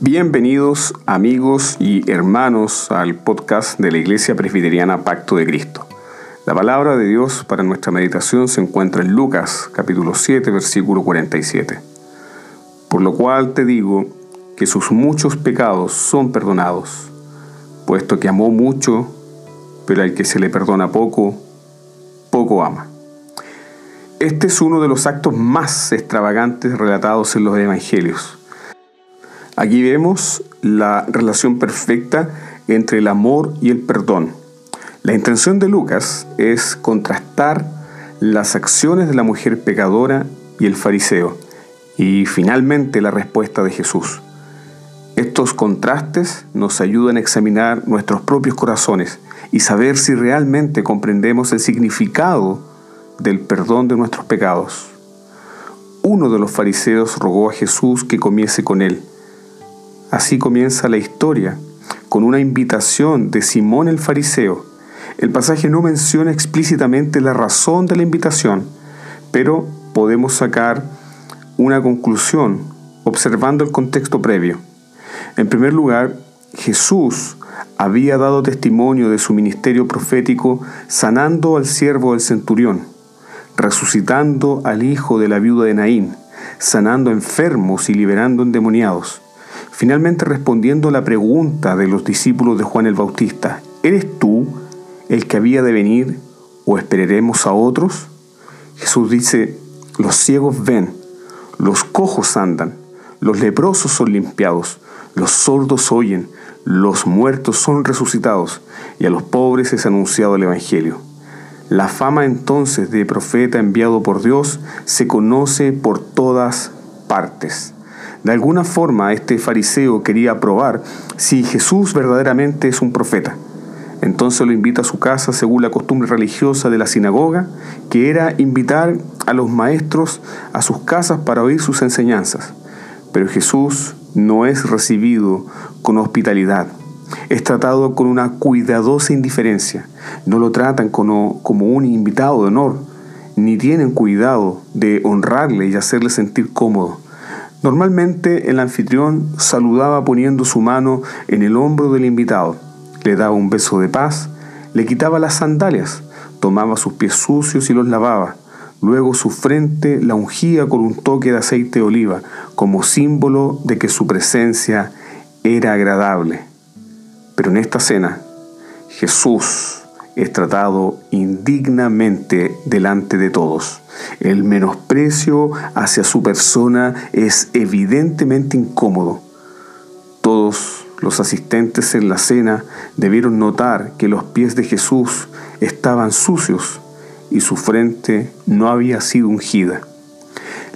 Bienvenidos amigos y hermanos al podcast de la Iglesia Presbiteriana Pacto de Cristo. La palabra de Dios para nuestra meditación se encuentra en Lucas capítulo 7 versículo 47. Por lo cual te digo que sus muchos pecados son perdonados, puesto que amó mucho, pero al que se le perdona poco, poco ama. Este es uno de los actos más extravagantes relatados en los evangelios Aquí vemos la relación perfecta entre el amor y el perdón. La intención de Lucas es contrastar las acciones de la mujer pecadora y el fariseo y finalmente la respuesta de Jesús. Estos contrastes nos ayudan a examinar nuestros propios corazones y saber si realmente comprendemos el significado del perdón de nuestros pecados. Uno de los fariseos rogó a Jesús que comiese con él Así comienza la historia, con una invitación de Simón el Fariseo. El pasaje no menciona explícitamente la razón de la invitación, pero podemos sacar una conclusión observando el contexto previo. En primer lugar, Jesús había dado testimonio de su ministerio profético sanando al siervo del centurión, resucitando al hijo de la viuda de Naín, sanando enfermos y liberando endemoniados. Finalmente respondiendo a la pregunta de los discípulos de Juan el Bautista, ¿eres tú el que había de venir o esperaremos a otros? Jesús dice, los ciegos ven, los cojos andan, los leprosos son limpiados, los sordos oyen, los muertos son resucitados y a los pobres es anunciado el Evangelio. La fama entonces de profeta enviado por Dios se conoce por todas partes. De alguna forma este fariseo quería probar si Jesús verdaderamente es un profeta. Entonces lo invita a su casa según la costumbre religiosa de la sinagoga, que era invitar a los maestros a sus casas para oír sus enseñanzas. Pero Jesús no es recibido con hospitalidad. Es tratado con una cuidadosa indiferencia. No lo tratan como, un invitado de honor, ni tienen cuidado de honrarle y hacerle sentir cómodo. Normalmente el anfitrión saludaba poniendo su mano en el hombro del invitado, le daba un beso de paz, le quitaba las sandalias, tomaba sus pies sucios y los lavaba, luego su frente la ungía con un toque de aceite de oliva, como símbolo de que su presencia era agradable. Pero en esta cena, Jesús es tratado indignamente delante de todos. El menosprecio hacia su persona es evidentemente incómodo. Todos los asistentes en la cena debieron notar que los pies de Jesús estaban sucios y su frente no había sido ungida.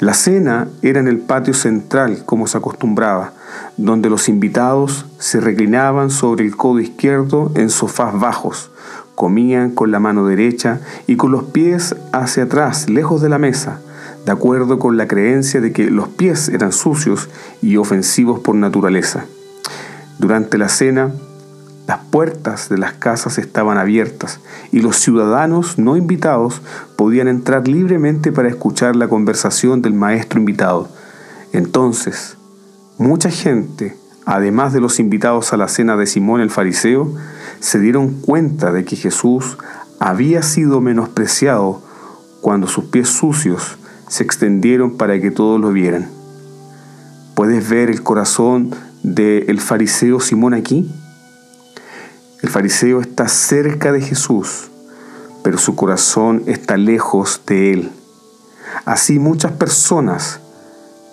La cena era en el patio central, como se acostumbraba, donde los invitados se reclinaban sobre el codo izquierdo en sofás bajos, Comían con la mano derecha y con los pies hacia atrás, lejos de la mesa, de acuerdo con la creencia de que los pies eran sucios y ofensivos por naturaleza. Durante la cena, las puertas de las casas estaban abiertas y los ciudadanos no invitados podían entrar libremente para escuchar la conversación del maestro invitado. Entonces, mucha gente, además de los invitados a la cena de Simón el fariseo, se dieron cuenta de que Jesús había sido menospreciado cuando sus pies sucios se extendieron para que todos lo vieran. ¿Puedes ver el corazón del fariseo Simón aquí? El fariseo está cerca de Jesús, pero su corazón está lejos de él. Así muchas personas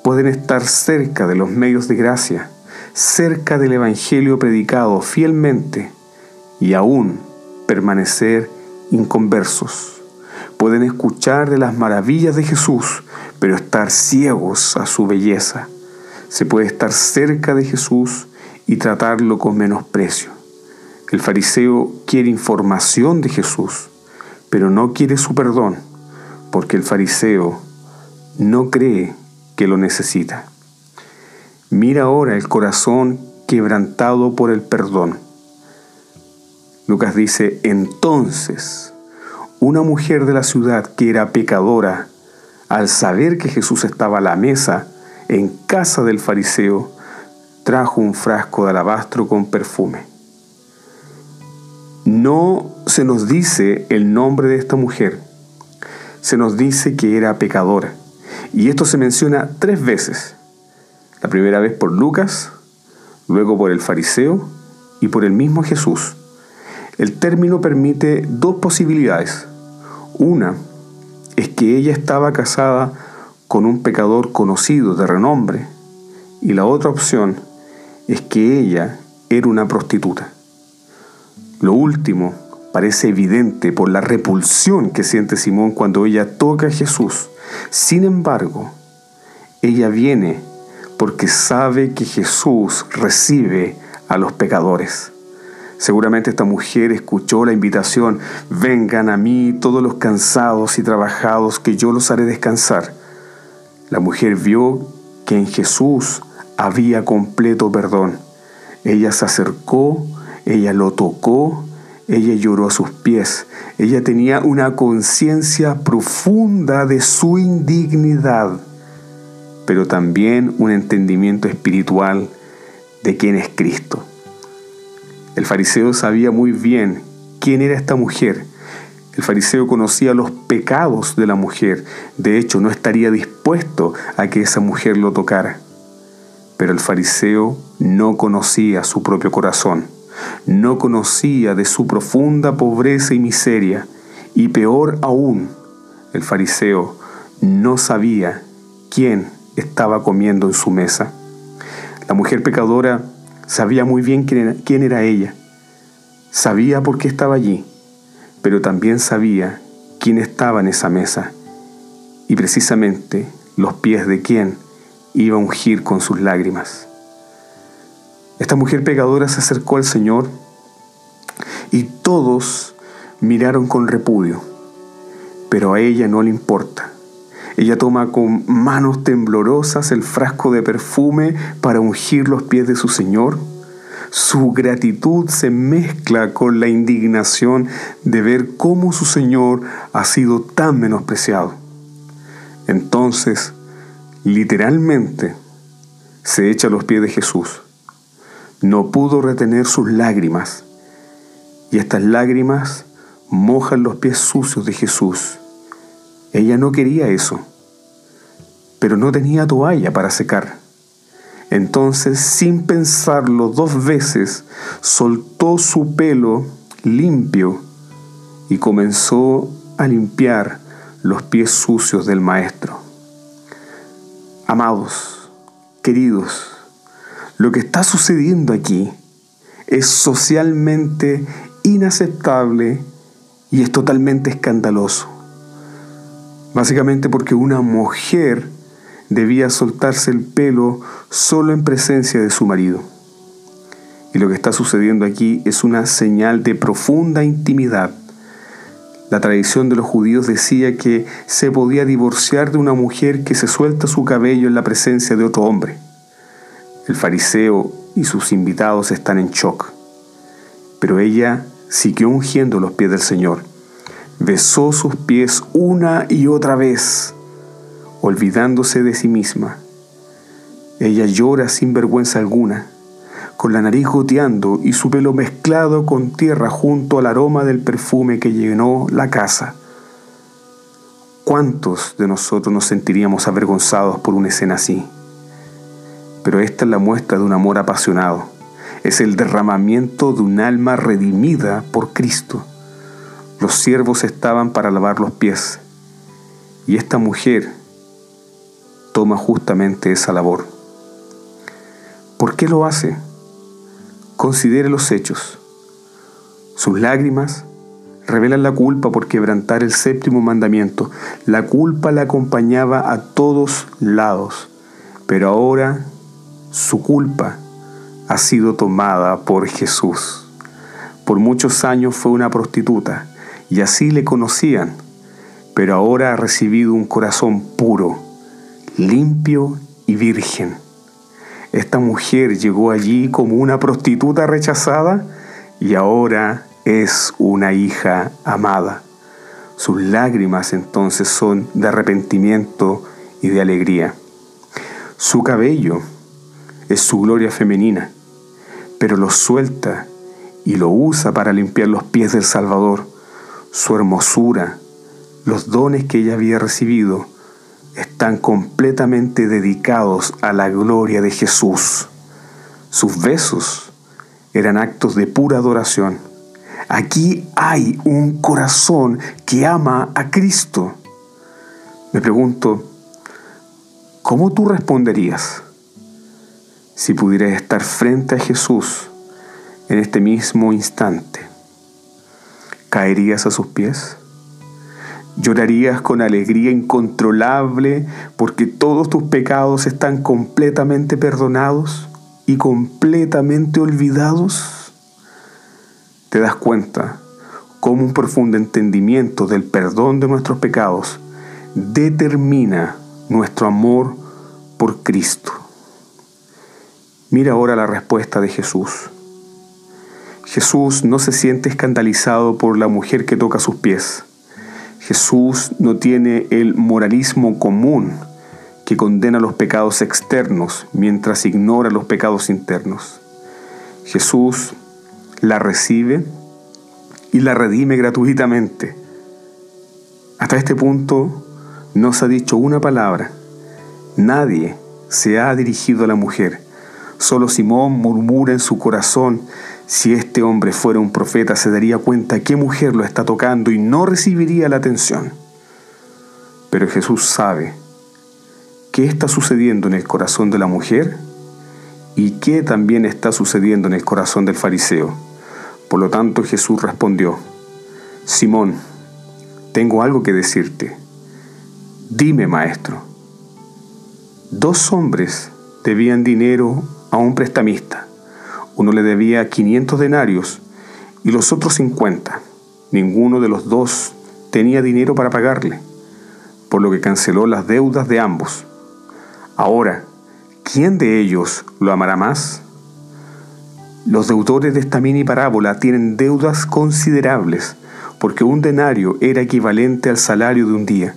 pueden estar cerca de los medios de gracia, cerca del Evangelio predicado fielmente, y aún permanecer inconversos. Pueden escuchar de las maravillas de Jesús, pero estar ciegos a su belleza. Se puede estar cerca de Jesús y tratarlo con menosprecio. El fariseo quiere información de Jesús, pero no quiere su perdón, porque el fariseo no cree que lo necesita. Mira ahora el corazón quebrantado por el perdón Lucas dice, entonces una mujer de la ciudad que era pecadora, al saber que Jesús estaba a la mesa en casa del fariseo, trajo un frasco de alabastro con perfume. No se nos dice el nombre de esta mujer, se nos dice que era pecadora. Y esto se menciona tres veces. La primera vez por Lucas, luego por el fariseo y por el mismo Jesús. El término permite dos posibilidades. Una es que ella estaba casada con un pecador conocido de renombre y la otra opción es que ella era una prostituta. Lo último parece evidente por la repulsión que siente Simón cuando ella toca a Jesús. Sin embargo, ella viene porque sabe que Jesús recibe a los pecadores. Seguramente esta mujer escuchó la invitación, vengan a mí todos los cansados y trabajados, que yo los haré descansar. La mujer vio que en Jesús había completo perdón. Ella se acercó, ella lo tocó, ella lloró a sus pies. Ella tenía una conciencia profunda de su indignidad, pero también un entendimiento espiritual de quién es Cristo. El fariseo sabía muy bien quién era esta mujer. El fariseo conocía los pecados de la mujer. De hecho, no estaría dispuesto a que esa mujer lo tocara. Pero el fariseo no conocía su propio corazón no conocía de su profunda pobreza y miseria, y peor aún, el fariseo no sabía quién estaba comiendo en su mesa. La mujer pecadora sabía muy bien quién era, ella, sabía por qué estaba allí, pero también sabía quién estaba en esa mesa y precisamente los pies de quién iba a ungir con sus lágrimas. Esta mujer pecadora se acercó al Señor y todos miraron con repudio, pero a ella no le importa. Ella toma con manos temblorosas el frasco de perfume para ungir los pies de su Señor. Su gratitud se mezcla con la indignación de ver cómo su Señor ha sido tan menospreciado. Entonces, literalmente, se echa a los pies de Jesús no pudo retener sus lágrimas, y estas lágrimas mojan los pies sucios de Jesús. Ella no quería eso, pero no tenía toalla para secar. Entonces, sin pensarlo dos veces, soltó su pelo limpio y comenzó a limpiar los pies sucios del Maestro. Amados, queridos, lo que está sucediendo aquí es socialmente inaceptable y es totalmente escandaloso. Básicamente porque una mujer debía soltarse el pelo solo en presencia de su marido. Y lo que está sucediendo aquí es una señal de profunda intimidad. La tradición de los judíos decía que se podía divorciar de una mujer que se suelta su cabello en la presencia de otro hombre. El fariseo y sus invitados están en shock. Pero ella siguió ungiendo los pies del Señor. Besó sus pies una y otra vez, olvidándose de sí misma. Ella llora sin vergüenza alguna, con la nariz goteando y su pelo mezclado con tierra junto al aroma del perfume que llenó la casa. ¿Cuántos de nosotros nos sentiríamos avergonzados por una escena así? pero esta es la muestra de un amor apasionado. Es el derramamiento de un alma redimida por Cristo. Los siervos estaban para lavar los pies y esta mujer toma justamente esa labor. ¿Por qué lo hace? Considere los hechos. Sus lágrimas revelan la culpa por quebrantar el séptimo mandamiento. La culpa la acompañaba a todos lados, pero ahora su culpa ha sido tomada por Jesús. Por muchos años fue una prostituta y así le conocían, pero ahora ha recibido un corazón puro, limpio y virgen. Esta mujer llegó allí como una prostituta rechazada y ahora es una hija amada. Sus lágrimas entonces son de arrepentimiento y de alegría. Su cabello es su gloria femenina, pero lo suelta y lo usa para limpiar los pies del Salvador. Su hermosura, los dones que ella había recibido, están completamente dedicados a la gloria de Jesús. Sus besos eran actos de pura adoración. Aquí hay un corazón que ama a Cristo. Me pregunto, ¿cómo tú responderías si pudieras estar frente a Jesús en este mismo instante? ¿Caerías a sus pies? Llorarías con alegría incontrolable porque todos tus pecados están completamente perdonados y completamente olvidados. Te das cuenta cómo un profundo entendimiento del perdón de nuestros pecados determina nuestro amor por Cristo. Mira ahora la respuesta de Jesús. Jesús no se siente escandalizado por la mujer que toca sus pies. Jesús no tiene el moralismo común que condena los pecados externos mientras ignora los pecados internos. Jesús la recibe y la redime gratuitamente. Hasta este punto no se ha dicho una palabra. Nadie se ha dirigido a la mujer. Solo Simón murmura en su corazón, si este hombre fuera un profeta, se daría cuenta qué mujer lo está tocando y no recibiría la atención. Pero Jesús sabe qué está sucediendo en el corazón de la mujer y qué también está sucediendo en el corazón del fariseo. Por lo tanto Jesús respondió, Simón, tengo algo que decirte. Dime, maestro. Dos hombres debían dinero a un prestamista. Uno le debía 500 denarios y los otros 50. Ninguno de los dos tenía dinero para pagarle, por lo que canceló las deudas de ambos. Ahora, ¿quién de ellos lo amará más? Los deudores de esta mini parábola tienen deudas considerables, porque un denario era equivalente al salario de un día.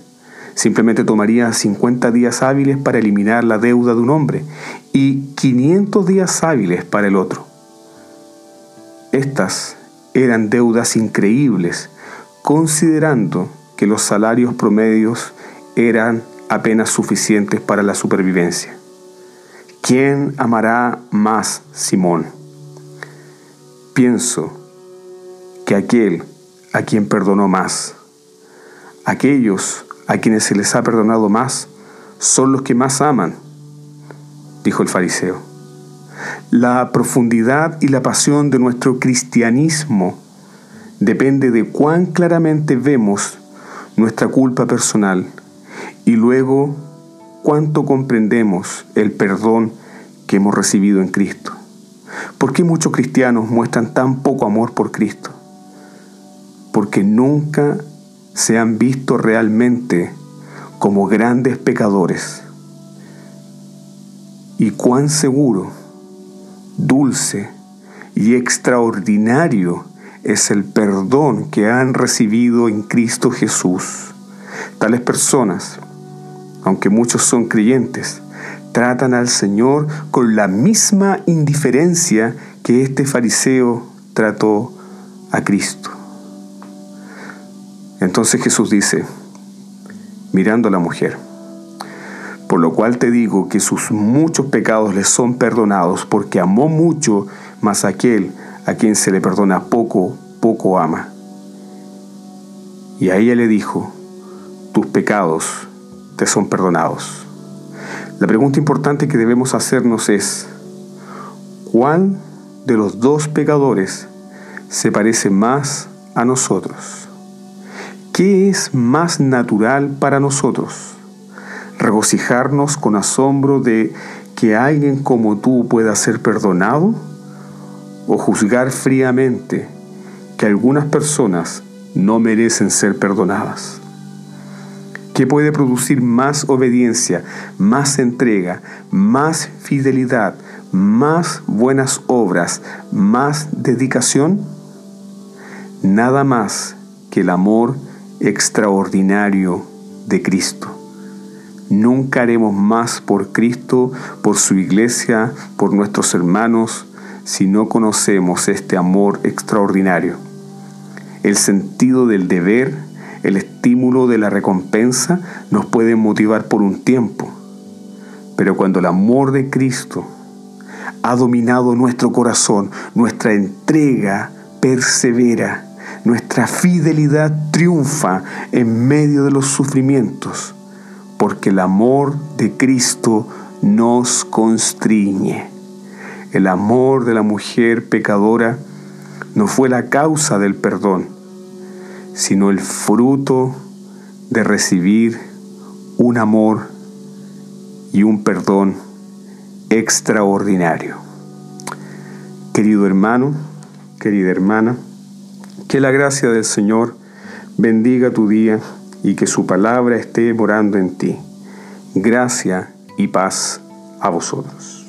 Simplemente tomaría 50 días hábiles para eliminar la deuda de un hombre y 500 días hábiles para el otro. Estas eran deudas increíbles, considerando que los salarios promedios eran apenas suficientes para la supervivencia. ¿Quién amará más Simón? Pienso que aquel a quien perdonó más. Aquellos a quienes se les ha perdonado más son los que más aman, dijo el fariseo. La profundidad y la pasión de nuestro cristianismo depende de cuán claramente vemos nuestra culpa personal y luego cuánto comprendemos el perdón que hemos recibido en Cristo. ¿Por qué muchos cristianos muestran tan poco amor por Cristo? Porque nunca se han visto realmente como grandes pecadores. Y cuán seguro dulce y extraordinario es el perdón que han recibido en Cristo Jesús. Tales personas, aunque muchos son creyentes, tratan al Señor con la misma indiferencia que este fariseo trató a Cristo. Entonces Jesús dice, mirando a la mujer, por lo cual te digo que sus muchos pecados le son perdonados, porque amó mucho, mas aquel a quien se le perdona poco, poco ama. Y a ella le dijo, tus pecados te son perdonados. La pregunta importante que debemos hacernos es, ¿cuál de los dos pecadores se parece más a nosotros? ¿Qué es más natural para nosotros? Regocijarnos con asombro de que alguien como tú pueda ser perdonado? ¿O juzgar fríamente que algunas personas no merecen ser perdonadas? ¿Qué puede producir más obediencia, más entrega, más fidelidad, más buenas obras, más dedicación? Nada más que el amor extraordinario de Cristo. Nunca haremos más por Cristo, por su iglesia, por nuestros hermanos, si no conocemos este amor extraordinario. El sentido del deber, el estímulo de la recompensa nos puede motivar por un tiempo, pero cuando el amor de Cristo ha dominado nuestro corazón, nuestra entrega persevera, nuestra fidelidad triunfa en medio de los sufrimientos porque el amor de Cristo nos constriñe. El amor de la mujer pecadora no fue la causa del perdón, sino el fruto de recibir un amor y un perdón extraordinario. Querido hermano, querida hermana, que la gracia del Señor bendiga tu día y que su palabra esté morando en ti. Gracia y paz a vosotros.